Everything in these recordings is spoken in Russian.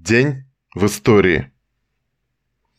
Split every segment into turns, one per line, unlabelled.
День в истории.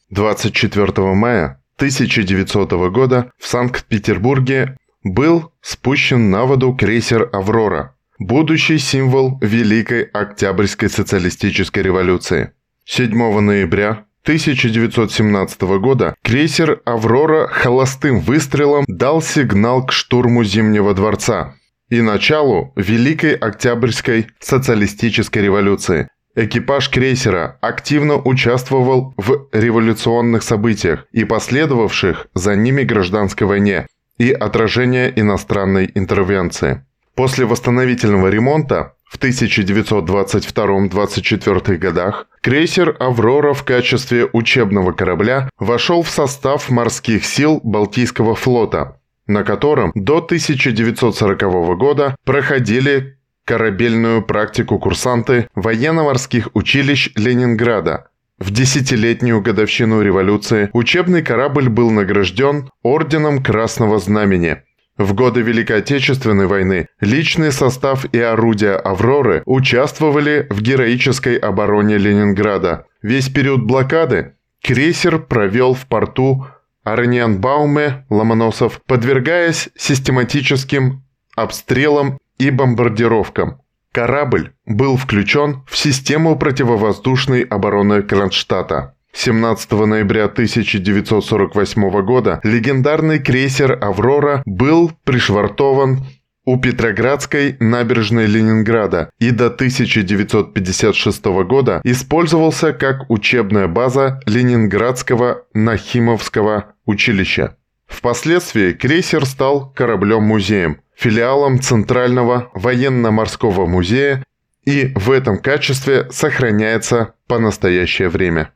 24 мая 1900 года в Санкт-Петербурге был спущен на воду крейсер «Аврора», будущий символ Великой Октябрьской социалистической революции. 7 ноября 1917 года крейсер «Аврора» холостым выстрелом дал сигнал к штурму Зимнего дворца и началу Великой Октябрьской социалистической революции. Экипаж крейсера активно участвовал в революционных событиях и последовавших за ними гражданской войне и отражения иностранной интервенции. После восстановительного ремонта в 1922-24 годах крейсер «Аврора» в качестве учебного корабля вошел в состав морских сил Балтийского флота, на котором до 1940 года проходили корабельную практику курсанты военно-морских училищ Ленинграда. В десятилетнюю годовщину революции учебный корабль был награжден Орденом Красного Знамени – в годы Великой Отечественной войны личный состав и орудия «Авроры» участвовали в героической обороне Ленинграда. Весь период блокады крейсер провел в порту Арнианбауме Ломоносов, подвергаясь систематическим обстрелам и бомбардировкам. Корабль был включен в систему противовоздушной обороны Кронштадта. 17 ноября 1948 года легендарный крейсер «Аврора» был пришвартован у Петроградской набережной Ленинграда и до 1956 года использовался как учебная база Ленинградского Нахимовского училища. Впоследствии крейсер стал кораблем-музеем, филиалом Центрального военно-морского музея и в этом качестве сохраняется по настоящее время.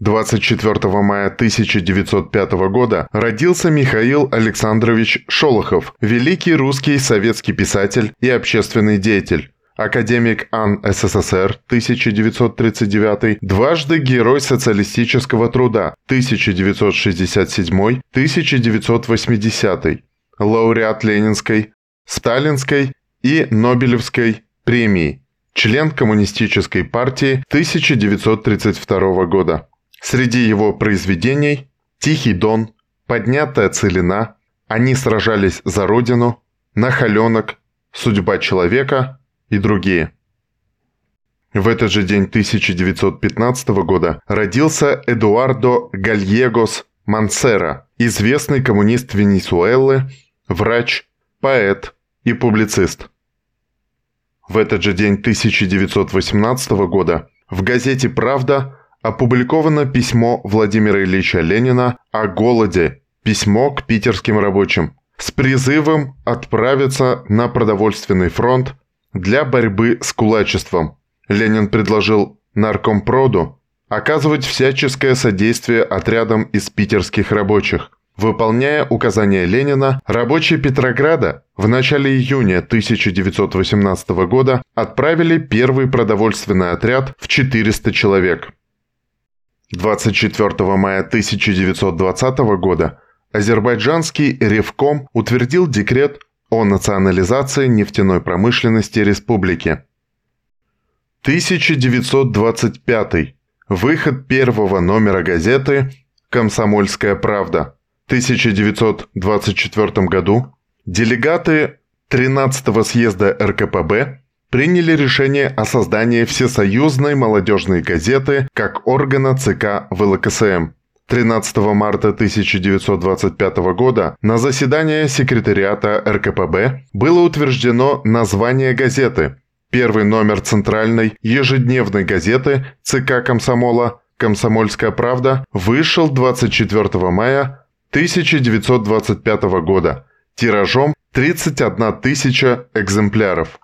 24 мая 1905 года родился Михаил Александрович Шолохов, великий русский советский писатель и общественный деятель. Академик АН СССР 1939, дважды Герой социалистического труда 1967-1980, лауреат Ленинской, Сталинской и Нобелевской премии, член Коммунистической партии 1932 года. Среди его произведений «Тихий дон», «Поднятая целина», «Они сражались за родину», «Нахаленок», «Судьба человека» и другие. В этот же день 1915 года родился Эдуардо Гальегос Мансера, известный коммунист Венесуэлы, врач, поэт и публицист. В этот же день 1918 года в газете «Правда» опубликовано письмо Владимира Ильича Ленина о голоде, письмо к питерским рабочим, с призывом отправиться на продовольственный фронт для борьбы с кулачеством. Ленин предложил наркомпроду оказывать всяческое содействие отрядам из питерских рабочих. Выполняя указания Ленина, рабочие Петрограда в начале июня 1918 года отправили первый продовольственный отряд в 400 человек. 24 мая 1920 года азербайджанский Ревком утвердил декрет о национализации нефтяной промышленности республики. 1925. Выход первого номера газеты «Комсомольская правда». В 1924 году делегаты 13-го съезда РКПБ приняли решение о создании Всесоюзной молодежной газеты как органа ЦК ВЛКСМ. 13 марта 1925 года на заседании секретариата РКПБ было утверждено название газеты. Первый номер центральной ежедневной газеты ЦК Комсомола «Комсомольская правда» вышел 24 мая 1925 года тиражом 31 тысяча экземпляров.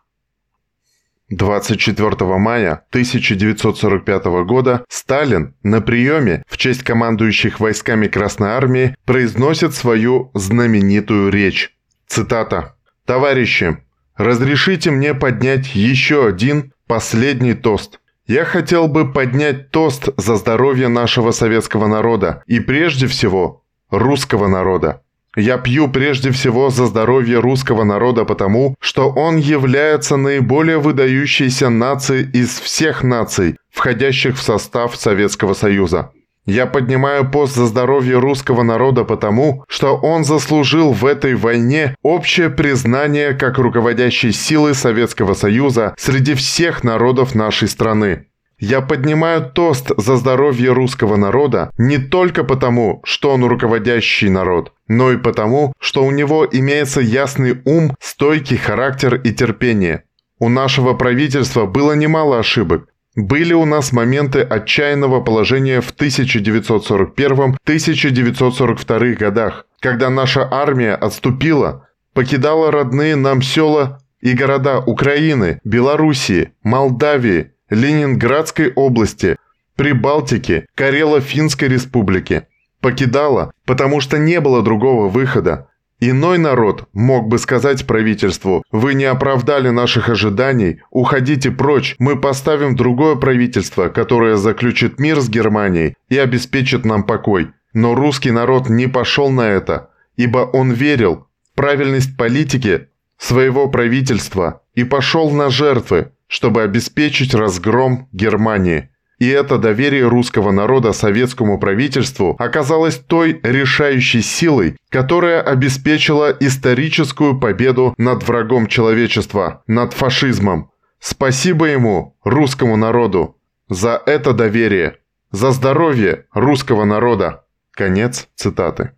24 мая 1945 года Сталин на приеме в честь командующих войсками Красной Армии произносит свою знаменитую речь. Цитата. «Товарищи, разрешите мне поднять еще один последний тост. Я хотел бы поднять тост за здоровье нашего советского народа и прежде всего русского народа. Я пью прежде всего за здоровье русского народа потому, что он является наиболее выдающейся нацией из всех наций, входящих в состав Советского Союза. Я поднимаю пост за здоровье русского народа потому, что он заслужил в этой войне общее признание как руководящей силы Советского Союза среди всех народов нашей страны. Я поднимаю тост за здоровье русского народа не только потому, что он руководящий народ, но и потому, что у него имеется ясный ум, стойкий характер и терпение. У нашего правительства было немало ошибок. Были у нас моменты отчаянного положения в 1941-1942 годах, когда наша армия отступила, покидала родные нам села и города Украины, Белоруссии, Молдавии, Ленинградской области, Прибалтики, Карело-Финской республики. Покидала, потому что не было другого выхода. Иной народ мог бы сказать правительству, вы не оправдали наших ожиданий, уходите прочь, мы поставим другое правительство, которое заключит мир с Германией и обеспечит нам покой. Но русский народ не пошел на это, ибо он верил в правильность политики своего правительства и пошел на жертвы, чтобы обеспечить разгром Германии. И это доверие русского народа советскому правительству оказалось той решающей силой, которая обеспечила историческую победу над врагом человечества, над фашизмом. Спасибо ему, русскому народу, за это доверие, за здоровье русского народа. Конец цитаты.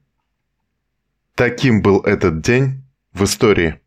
Таким был этот день в истории.